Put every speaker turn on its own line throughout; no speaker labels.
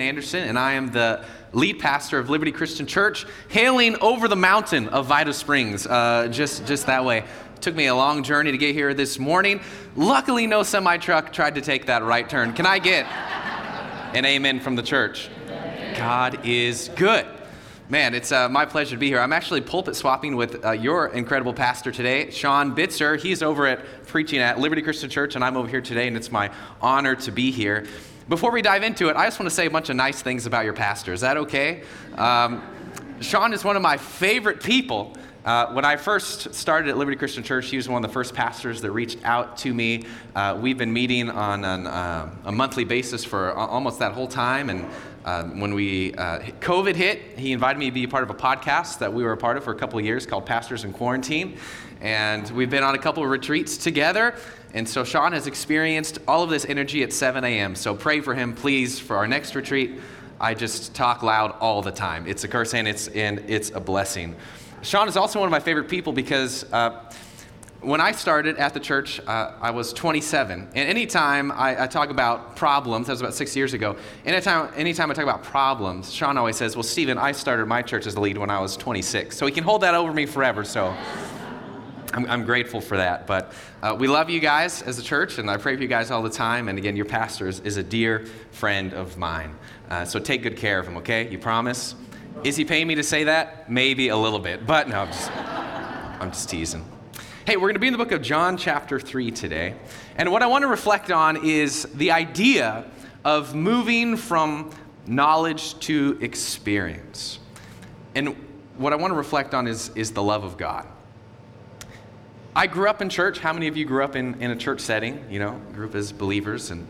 Anderson, and I am the lead pastor of Liberty Christian Church, hailing over the mountain of Vitae Springs, uh, just, just that way. Took me a long journey to get here this morning. Luckily, no semi truck tried to take that right turn. Can I get an amen from the church? God is good. Man, it's uh, my pleasure to be here. I'm actually pulpit swapping with uh, your incredible pastor today, Sean Bitzer. He's over at preaching at Liberty Christian Church, and I'm over here today, and it's my honor to be here. Before we dive into it, I just want to say a bunch of nice things about your pastor. Is that okay? Um, Sean is one of my favorite people. Uh, when I first started at Liberty Christian Church, he was one of the first pastors that reached out to me. Uh, we've been meeting on an, uh, a monthly basis for almost that whole time. And uh, when we uh, COVID hit, he invited me to be a part of a podcast that we were a part of for a couple of years called Pastors in Quarantine. And we've been on a couple of retreats together. And so Sean has experienced all of this energy at 7 a.m. So pray for him, please, for our next retreat. I just talk loud all the time. It's a curse and it's, and it's a blessing. Sean is also one of my favorite people because uh, when I started at the church, uh, I was 27. And anytime I, I, talk about problems, that was about six years ago, anytime, anytime I talk about problems, Sean always says, Well, Stephen, I started my church as the lead when I was 26. So he can hold that over me forever. So. I'm, I'm grateful for that. But uh, we love you guys as a church, and I pray for you guys all the time. And again, your pastor is, is a dear friend of mine. Uh, so take good care of him, okay? You promise? Is he paying me to say that? Maybe a little bit, but no, I'm just, I'm just teasing. Hey, we're going to be in the book of John, chapter 3 today. And what I want to reflect on is the idea of moving from knowledge to experience. And what I want to reflect on is, is the love of God. I grew up in church. How many of you grew up in, in a church setting? You know, grew up as believers. And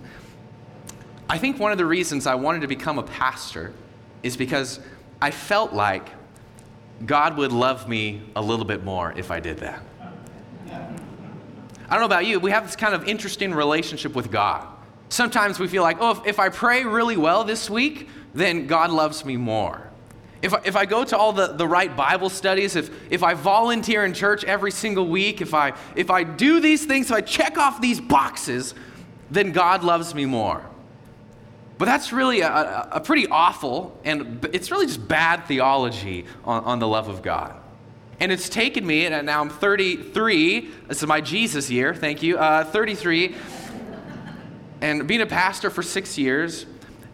I think one of the reasons I wanted to become a pastor is because I felt like God would love me a little bit more if I did that. I don't know about you, we have this kind of interesting relationship with God. Sometimes we feel like, oh, if, if I pray really well this week, then God loves me more. If if I go to all the, the right Bible studies, if, if I volunteer in church every single week, if I, if I do these things, if I check off these boxes, then God loves me more. But that's really a, a pretty awful, and it's really just bad theology on, on the love of God. And it's taken me, and now I'm 33, this is my Jesus year, thank you, uh, 33, and being a pastor for six years,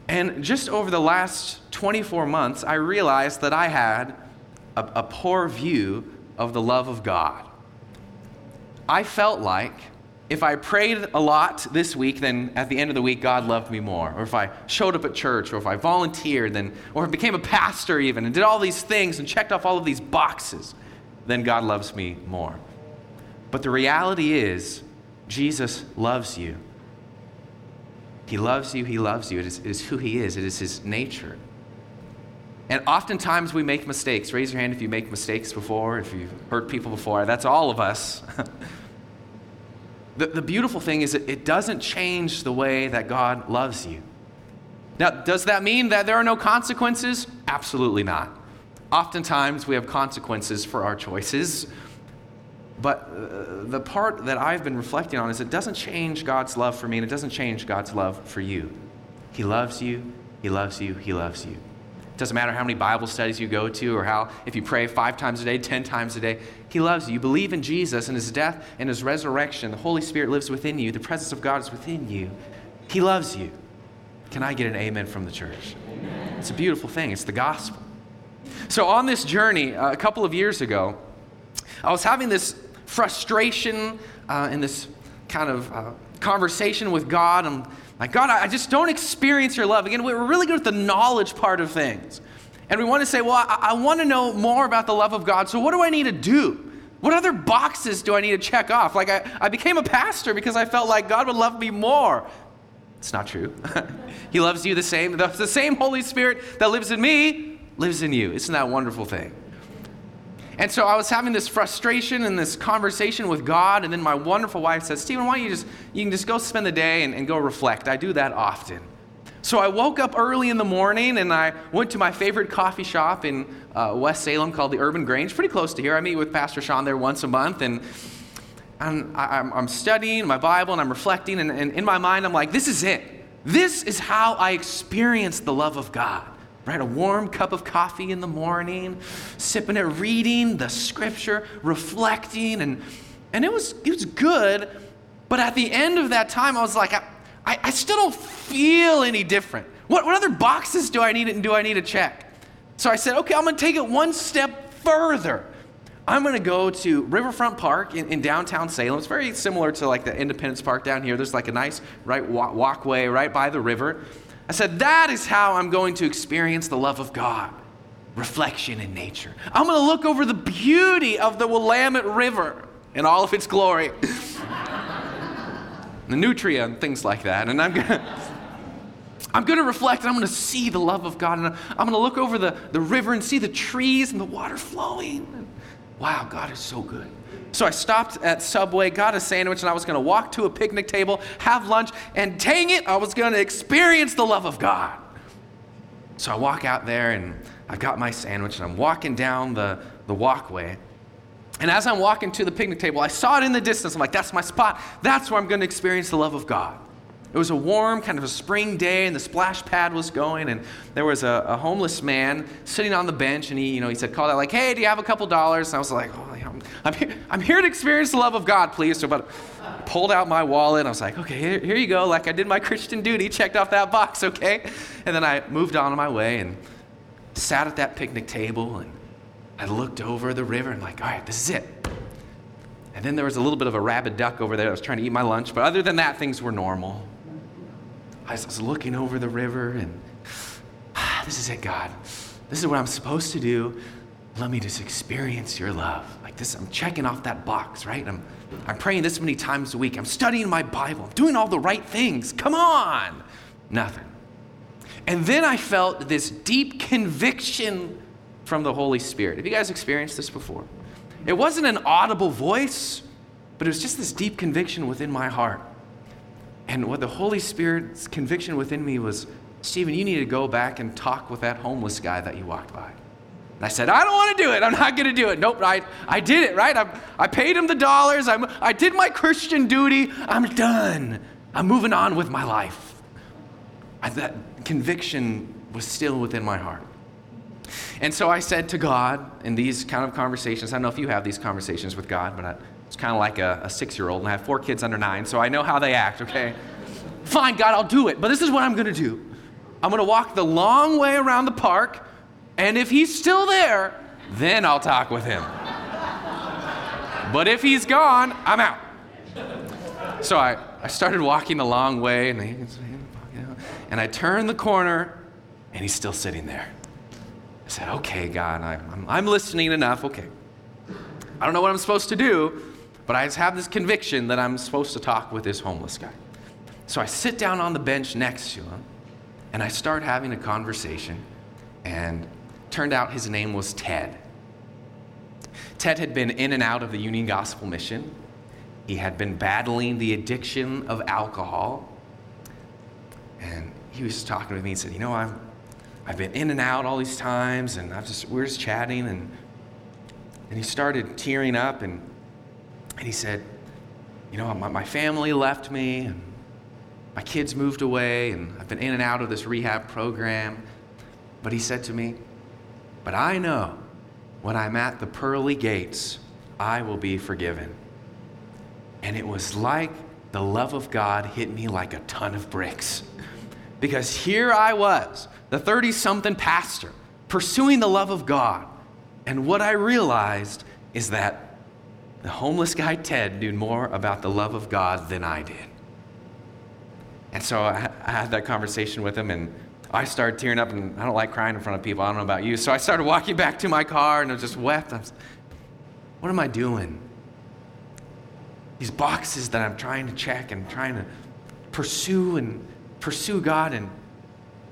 and just over the last 24 months, I realized that I had a, a poor view of the love of God. I felt like if I prayed a lot this week, then at the end of the week, God loved me more. Or if I showed up at church, or if I volunteered, then, or became a pastor even, and did all these things and checked off all of these boxes, then God loves me more. But the reality is, Jesus loves you. He loves you, He loves you. It is, it is who He is, it is His nature. And oftentimes we make mistakes. Raise your hand if you make mistakes before, if you've hurt people before. That's all of us. the, the beautiful thing is it doesn't change the way that God loves you. Now, does that mean that there are no consequences? Absolutely not. Oftentimes we have consequences for our choices. But uh, the part that I've been reflecting on is it doesn't change God's love for me, and it doesn't change God's love for you. He loves you, He loves you, He loves you. It doesn't matter how many Bible studies you go to or how, if you pray five times a day, ten times a day, He loves you. You believe in Jesus and His death and His resurrection. The Holy Spirit lives within you, the presence of God is within you. He loves you. Can I get an amen from the church? Amen. It's a beautiful thing, it's the gospel. So, on this journey, uh, a couple of years ago, I was having this frustration uh, and this kind of uh, conversation with God. I'm like, God, I just don't experience your love. Again, we're really good at the knowledge part of things. And we want to say, well, I, I want to know more about the love of God, so what do I need to do? What other boxes do I need to check off? Like, I, I became a pastor because I felt like God would love me more. It's not true. he loves you the same. The, the same Holy Spirit that lives in me lives in you. Isn't that a wonderful thing? And so I was having this frustration and this conversation with God, and then my wonderful wife said, Stephen, why don't you just you can just go spend the day and, and go reflect. I do that often. So I woke up early in the morning and I went to my favorite coffee shop in uh, West Salem called the Urban Grange, pretty close to here. I meet with Pastor Sean there once a month, and I'm, I'm, I'm studying my Bible and I'm reflecting, and, and in my mind, I'm like, this is it. This is how I experience the love of God. Right? A warm cup of coffee in the morning, sipping it, reading the scripture, reflecting, and, and it, was, it was good. But at the end of that time, I was like, I, I, I still don't feel any different. What, what other boxes do I need and do I need to check? So I said, okay, I'm to take it one step further. I'm to go to Riverfront Park in, in, downtown Salem. It's very similar to like the Independence Park down here. There's like a nice right walkway right by the river. I said, that is how I'm going to experience the love of God. Reflection in nature. I'm going to look over the beauty of the Willamette River in all of its glory. the nutria and things like that. And I'm going to I'm going to reflect and I'm going to see the love of God. And I'm going to look over the, the river and see the trees and the water flowing. Wow, God is so good. So I stopped at Subway, got a sandwich, and I was going to walk to a picnic table, have lunch, and dang it, I was going to experience the love of God. So I walk out there and I've got my sandwich and I'm walking down the, the walkway. And as I'm walking to the picnic table, I saw it in the distance. I'm like, that's my spot. That's where I'm going to experience the love of God. It was a warm, kind of a spring day, and the splash pad was going, and there was a, a, homeless man sitting on the bench, and he, you know, he said, called out like, "Hey, do you have a couple dollars?" And I was like, "Oh, I'm, here, I'm here to experience the love of God, please." So, but I pulled out my wallet, and I was like, "Okay, here, here you go." Like I did my Christian duty, checked off that box, okay, and then I moved on my way and sat at that picnic table, and I looked over the river, and like, all right, this is it. And then there was a little bit of a rabid duck over there that was trying to eat my lunch, but other than that, things were normal. I was looking over the river and ah, this is it, God. This is what I'm supposed to do. Let me just experience your love. Like this, I'm checking off that box, right? I'm, I'm praying this many times a week. I'm studying my Bible. I'm doing all the right things. Come on. Nothing. And then I felt this deep conviction from the Holy Spirit. Have you guys experienced this before? It wasn't an audible voice, but it was just this deep conviction within my heart. And what the Holy Spirit's conviction within me was Stephen, you need to go back and talk with that homeless guy that you walked by. And I said, I don't want to do it. I'm not going to do it. Nope, I, I did it, right? I, I paid him the dollars. I'm, I did my Christian duty. I'm done. I'm moving on with my life. I, that conviction was still within my heart. And so I said to God in these kind of conversations, I don't know if you have these conversations with God, but I, it's kind of like a, a six year old, and I have four kids under nine, so I know how they act, okay? Fine, God, I'll do it, but this is what I'm gonna do. I'm gonna walk the long way around the park, and if he's still there, then I'll talk with him. but if he's gone, I'm out. So I, I started walking the long way, and, I, and I turned the corner, and he's still sitting there. I said, Okay, God, I'm, I'm listening enough. Okay. I don't know what I'm supposed to do, but I just have this conviction that I'm supposed to talk with this homeless guy. So I sit down on the bench next to him and I start having a conversation. And turned out his name was Ted. Ted had been in and out of the Union Gospel Mission. He had been battling the addiction of alcohol. And he was talking with me and said, You know, I've, I've been in and out all these times, and I've just, we are just chatting. And, and he started tearing up and and he said, You know, my, my family left me, and my kids moved away, and I've been in and out of this rehab program. But he said to me, But I know when I'm at the pearly gates, I will be forgiven. And it was like the love of God hit me like a ton of bricks. Because here I was, the 30 something pastor, pursuing the love of God. And what I realized is that the homeless guy Ted knew more about the love of God than I did. And so I, I had that conversation with him, and I started tearing up, and I don't like crying in front of people. I don't know about you. So I started walking back to my car, and I just wept. I was, what am I doing? These boxes that I'm trying to check and trying to pursue and pursue God, and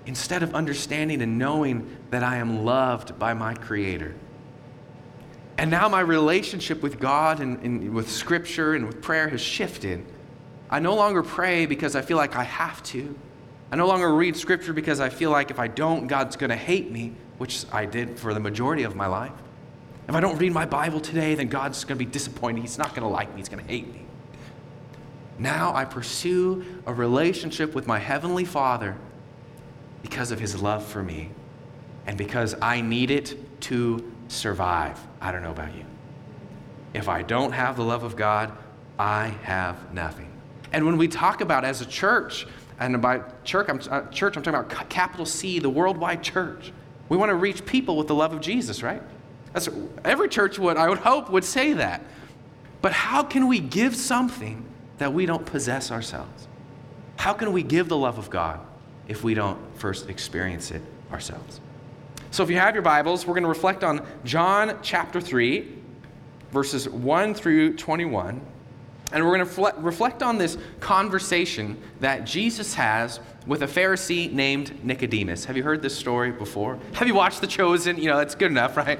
instead of understanding and knowing that I am loved by my Creator. And now my relationship with God and, and, with Scripture and with prayer has shifted. I no longer pray because I feel like I have to. I no longer read Scripture because I feel like if I don't, God's going to hate me, which I did for the majority of my life. If I don't read my Bible today, then God's going to be disappointed. He's not going to like me, He's going to hate me. Now I pursue a relationship with my Heavenly Father because of His love for me and because I need it to survive. I don't know about you. If I don't have the love of God, I have nothing. And when we talk about as a church, and by church I'm, uh, church, I'm talking about capital C, the worldwide church. We want to reach people with the love of Jesus, right? That's, every church would, I would hope, would say that. But how can we give something that we don't possess ourselves? How can we give the love of God if we don't first experience it ourselves? So if you have your Bibles, we're going to reflect on John chapter 3, verses 1 through 21. And we're going to reflect on this conversation that Jesus has with a Pharisee named Nicodemus. Have you heard this story before? Have you watched The Chosen? You know, that's good enough, right?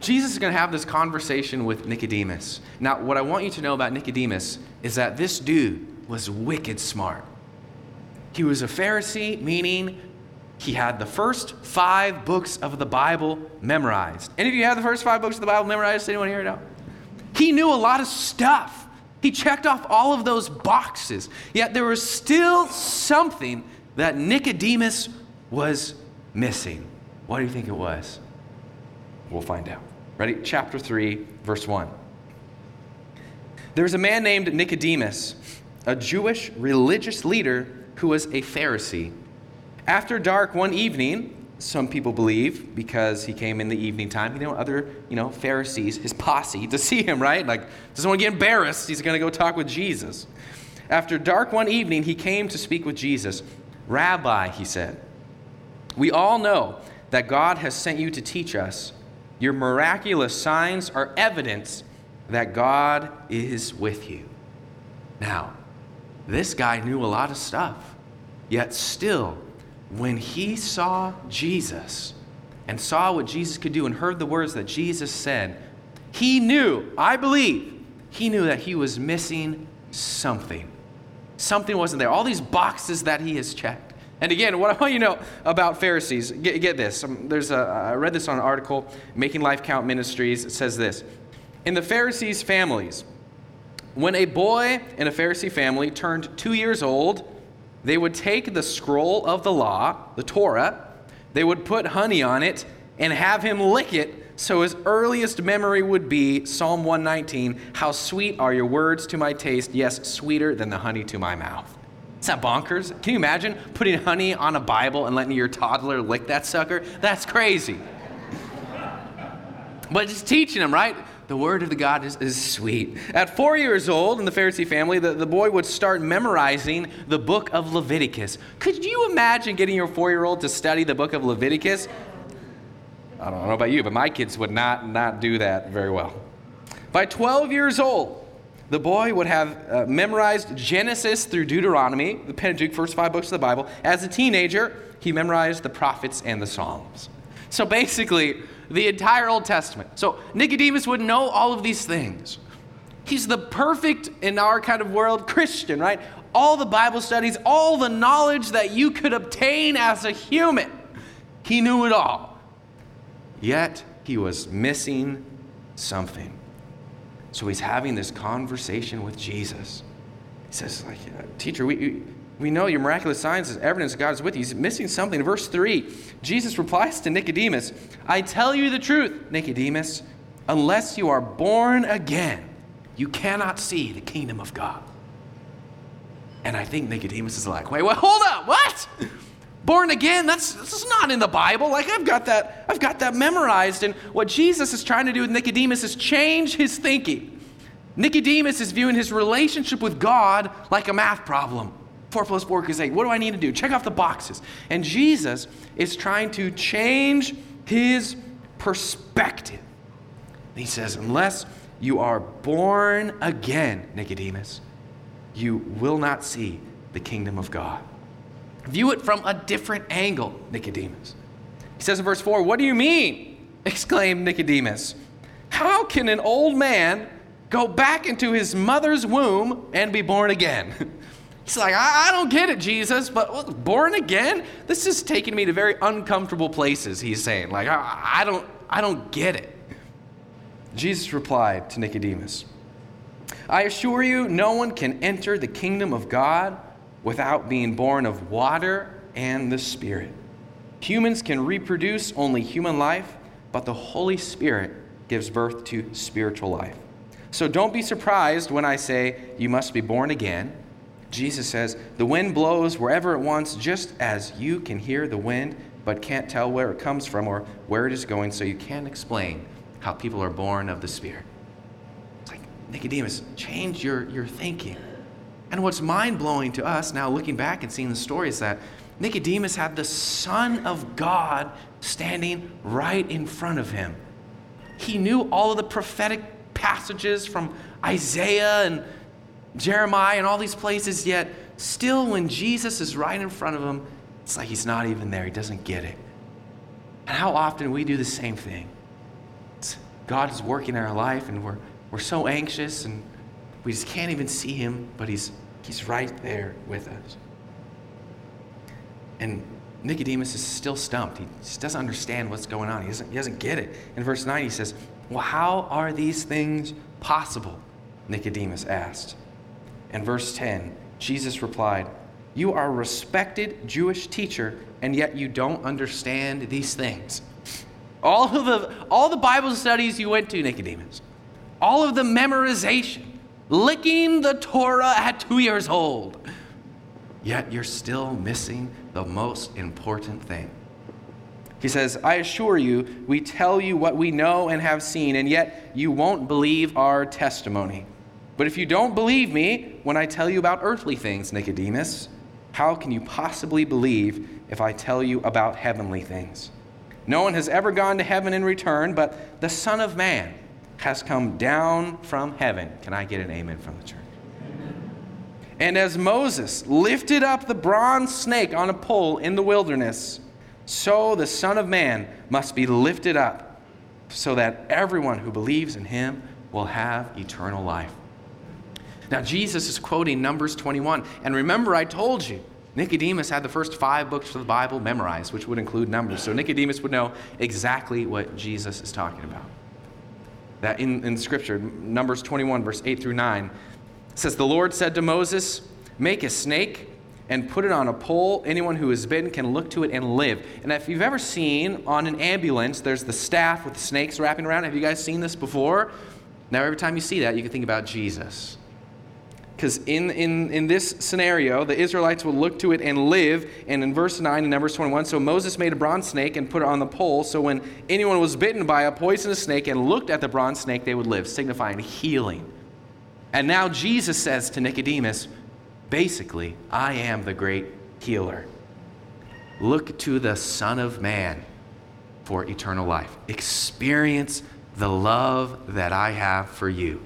Jesus is going to have this conversation with Nicodemus. Now, what I want you to know about Nicodemus is that this dude was wicked smart. He was a Pharisee, meaning he had the first five books of the Bible memorized. Any of you have the first five books of the Bible memorized? Anyone here know? He knew a lot of stuff. He checked off all of those boxes. Yet there was still something that Nicodemus was missing. What do you think it was? We'll find out. Ready? Chapter 3, verse 1. There was a man named Nicodemus, a Jewish religious leader who was a Pharisee. After dark one evening, some people believe because he came in the evening time, you didn't other, you know, Pharisees, his posse, to see him, right? Like, doesn't want to get embarrassed. He's going to go talk with Jesus. After dark one evening, he came to speak with Jesus. Rabbi, he said, we all know that God has sent you to teach us. Your miraculous signs are evidence that God is with you. Now, this guy knew a lot of stuff, yet still, when he saw Jesus and saw what Jesus could do and heard the words that Jesus said, he knew, I believe, he knew that he was missing something. Something wasn't there. All these boxes that he has checked. And again, what I want you to know about Pharisees, get, get this. Um, there's a, I read this on an article, Making Life Count Ministries. It says this In the Pharisees' families, when a boy in a Pharisee family turned two years old, they would take the scroll of the law, the Torah, they would put honey on it and have him lick it so his earliest memory would be Psalm 119 How sweet are your words to my taste, yes, sweeter than the honey to my mouth. Is that bonkers? Can you imagine putting honey on a Bible and letting your toddler lick that sucker? That's crazy. but just teaching him, right? The word of the God is, is sweet. At four years old in the Pharisee family, the, the boy would start memorizing the book of Leviticus. Could you imagine getting your four year old to study the book of Leviticus? I don't know about you, but my kids would not, not do that very well. By 12 years old, the boy would have uh, memorized Genesis through Deuteronomy, the Pentateuch, first five books of the Bible. As a teenager, he memorized the prophets and the Psalms. So basically, the entire Old Testament. So Nicodemus would know all of these things. He's the perfect, in our kind of world, Christian, right? All the Bible studies, all the knowledge that you could obtain as a human. He knew it all. Yet he was missing something. So he's having this conversation with Jesus. He says, like, uh, teacher, we, we know your miraculous signs is evidence God is with you. He's missing something. verse 3, Jesus replies to Nicodemus, I tell you the truth, Nicodemus, unless you are born again, you cannot see the kingdom of God. And I think Nicodemus is like, wait, wait, hold up, what? Born again? That's this is not in the Bible. Like I've got that, I've got that memorized. And what Jesus is trying to do with Nicodemus is change his thinking. Nicodemus is viewing his relationship with God like a math problem. 4 plus 4 equals 8. What do I need to do? Check off the boxes. And Jesus is trying to change his perspective. He says, Unless you are born again, Nicodemus, you will not see the kingdom of God. View it from a different angle, Nicodemus. He says in verse 4, What do you mean? exclaimed Nicodemus. How can an old man go back into his mother's womb and be born again? He's like, I, I don't get it, Jesus, but born again? This is taking me to very uncomfortable places, he's saying. Like, I, I, don't, I don't get it. Jesus replied to Nicodemus, I assure you, no one can enter the kingdom of God without being born of water and the Spirit. Humans can reproduce only human life, but the Holy Spirit gives birth to spiritual life. So don't be surprised when I say you must be born again. Jesus says, The wind blows wherever it wants, just as you can hear the wind, but can't tell where it comes from or where it is going, so you can't explain how people are born of the Spirit. It's like, Nicodemus, change your, your thinking. And what's mind blowing to us now, looking back and seeing the story, is that Nicodemus had the Son of God standing right in front of him. He knew all of the prophetic passages from Isaiah and Jeremiah and all these places, yet still, when Jesus is right in front of him, it's like he's not even there. He doesn't get it. And how often we do the same thing. God is working in our life, and we're, we're so anxious, and we just can't even see him, but he's, he's right there with us. And Nicodemus is still stumped. He just doesn't understand what's going on. He doesn't, he doesn't get it. In verse 9, he says, Well, how are these things possible? Nicodemus asked. In verse 10, Jesus replied, You are a respected Jewish teacher, and yet you don't understand these things. All of the, all the Bible studies you went to, Nicodemus, all of the memorization, licking the Torah at two years old, yet you're still missing the most important thing. He says, I assure you, we tell you what we know and have seen, and yet you won't believe our testimony. But if you don't believe me when I tell you about earthly things, Nicodemus, how can you possibly believe if I tell you about heavenly things? No one has ever gone to heaven in return, but the Son of Man has come down from heaven. Can I get an amen from the church? And as Moses lifted up the bronze snake on a pole in the wilderness, so the Son of Man must be lifted up, so that everyone who believes in him will have eternal life. Now, Jesus is quoting Numbers 21. And remember, I told you, Nicodemus had the first five books of the Bible memorized, which would include Numbers. So Nicodemus would know exactly what Jesus is talking about. That in, in Scripture, Numbers 21, verse 8 through 9, says, The Lord said to Moses, Make a snake and put it on a pole. Anyone who is bitten can look to it and live. And if you've ever seen on an ambulance, there's the staff with the snakes wrapping around. Have you guys seen this before? Now, every time you see that, you can think about Jesus. Because in, in, in this scenario, the Israelites would look to it and live. And in verse 9 and Numbers 21, so Moses made a bronze snake and put it on the pole. So when anyone was bitten by a poisonous snake and looked at the bronze snake, they would live, signifying healing. And now Jesus says to Nicodemus, basically, I am the great healer. Look to the Son of Man for eternal life. Experience the love that I have for you.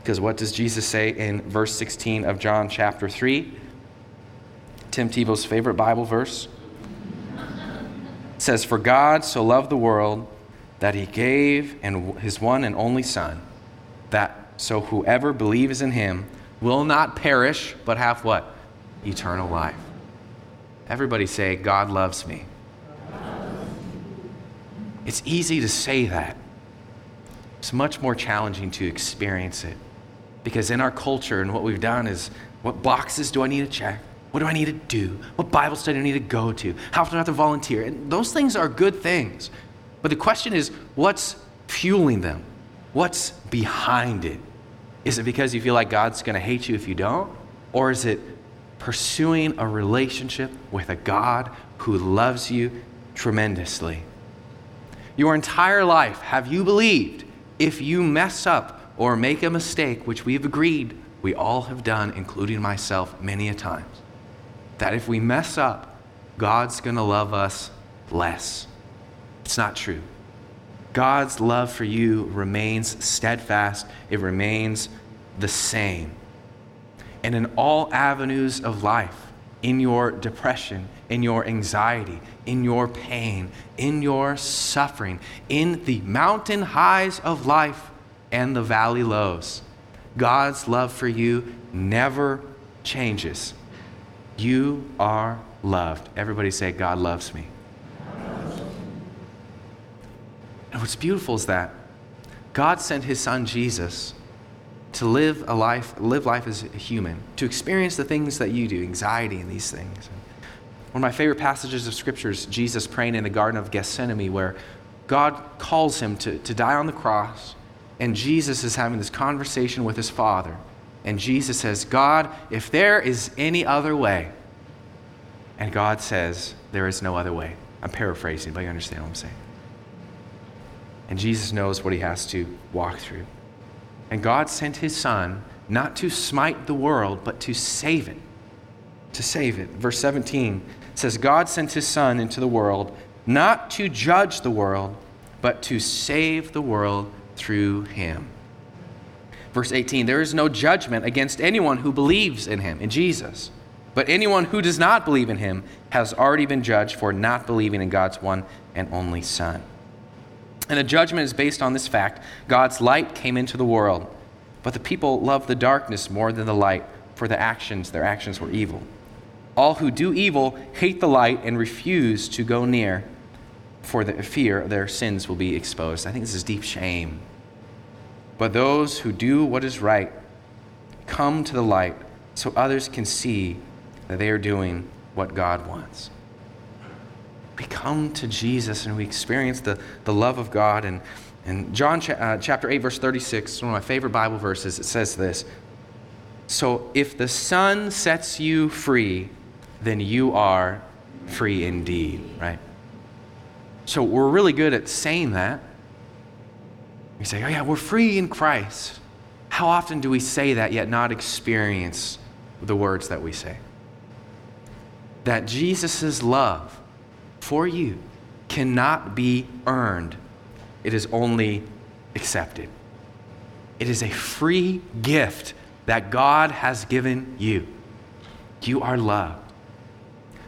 Because what does Jesus say in verse 16 of John chapter 3? Tim Tebow's favorite Bible verse. It says, For God so loved the world that he gave and his one and only Son, that so whoever believes in him will not perish, but have what? Eternal life. Everybody say, God loves me. It's easy to say that. It's much more challenging to experience it. Because in our culture and what we've done is what boxes do I need to check? What do I need to do? What Bible study do I need to go to? How often do I have to volunteer? And those things are good things. But the question is, what's fueling them? What's behind it? Is it because you feel like God's going to hate you if you don't? Or is it pursuing a relationship with a God who loves you tremendously? Your entire life, have you believed if you mess up or make a mistake, which we've agreed we all have done, including myself, many a times, that if we mess up, God's going to love us less. It's not true. God's love for you remains steadfast, it remains the same. And in all avenues of life, in your depression, in your anxiety, in your pain, in your suffering, in the mountain highs of life, and the valley lows. God's love for you never changes. You are loved. Everybody say, God loves me. And what's beautiful is that God sent his son Jesus to live a life, live life as a human, to experience the things that you do, anxiety and these things. One of my favorite passages of scripture is Jesus praying in the Garden of Gethsemane, where God calls him to, to die on the cross, and Jesus is having this conversation with his Father. And Jesus says, God, if there is any other way, and God says, there is no other way. I'm paraphrasing, but you understand what I'm saying. And Jesus knows what he has to walk through. And God sent his Son not to smite the world, but to save it. To save it. Verse 17 says, God sent his Son into the world not to judge the world, but to save the world through him. Verse 18 There is no judgment against anyone who believes in him, in Jesus. But anyone who does not believe in him has already been judged for not believing in God's one and only Son. And the judgment is based on this fact God's light came into the world, but the people loved the darkness more than the light, for the actions, their actions were evil. All who do evil hate the light and refuse to go near, for the fear their sins will be exposed. I think this is deep shame. But those who do what is right come to the light so others can see that they are doing what God wants we come to Jesus and we experience the, the love of God. And, and John cha- uh, chapter 8, verse 36, one of my favorite Bible verses, it says this So if the Son sets you free, then you are free indeed, right? So we're really good at saying that. We say, oh, yeah, we're free in Christ. How often do we say that yet not experience the words that we say? That Jesus' love for you cannot be earned, it is only accepted. It is a free gift that God has given you. You are loved.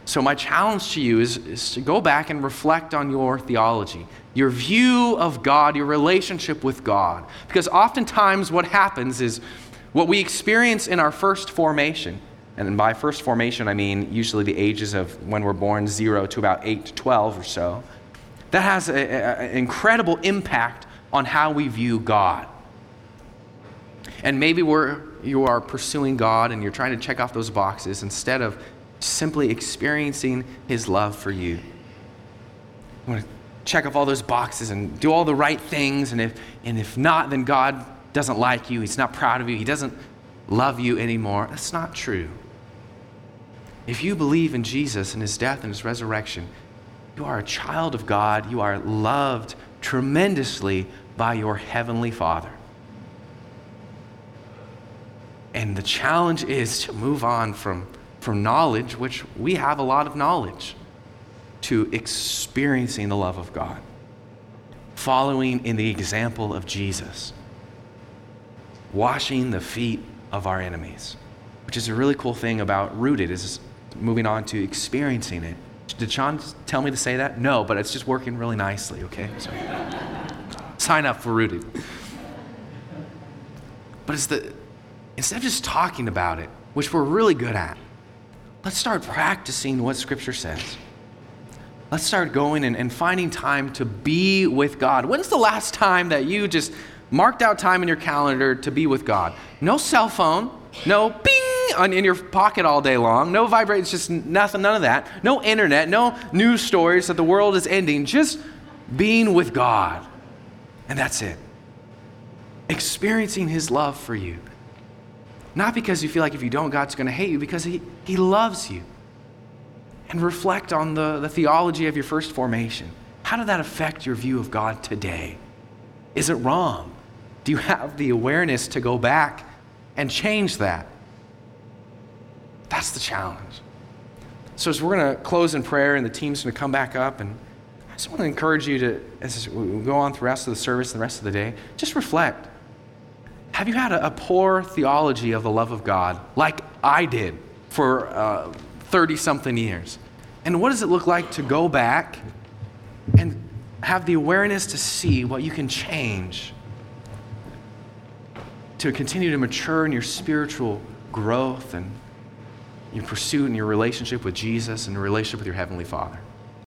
So, my challenge to you is, is, to go back and reflect on your theology, your view of God, your relationship with God. Because oftentimes, what happens is what we experience in our first formation and by first formation, I mean usually the ages of when we're born, zero to about 8 to 12 or so. That has an incredible impact on how we view God. And maybe we're, you are pursuing God and you're trying to check off those boxes instead of simply experiencing His love for you. You want to check off all those boxes and do all the right things, and if, and if not, then God doesn't like you, He's not proud of you, He doesn't love you anymore. That's not true. If you believe in Jesus and his death and his resurrection, you are a child of God. You are loved tremendously by your heavenly Father. And the challenge is to move on from, from knowledge, which we have a lot of knowledge, to experiencing the love of God, following in the example of Jesus, washing the feet of our enemies, which is a really cool thing about rooted is moving on to experiencing it. Did Sean tell me to say that? No, but it's just working really nicely, okay? So, sign up for Rooted. But it's the, instead of just talking about it, which we're really good at, let's start practicing what Scripture says. Let's start going and, and finding time to be with God. When's the last time that you just marked out time in your calendar to be with God? No cell phone, no bing on, in your pocket all day long. No vibrates, just nothing, none of that. No internet, no news stories that the world is ending. Just being with God. And that's it. Experiencing His love for you. Not because you feel like if you don't, God's going to hate you, because He, he loves you. And reflect on the, the theology of your first formation. How did that affect your view of God today? Is it wrong? Do you have the awareness to go back and change that? That's the challenge. So, as we're going to close in prayer and the team's going to come back up, and I just want to encourage you to, as we go on through the rest of the service and the rest of the day, just reflect. Have you had a, a poor theology of the love of God like I did for 30 uh, something years? And what does it look like to go back and have the awareness to see what you can change to continue to mature in your spiritual growth and your pursuit and your relationship with Jesus and your relationship with your Heavenly Father.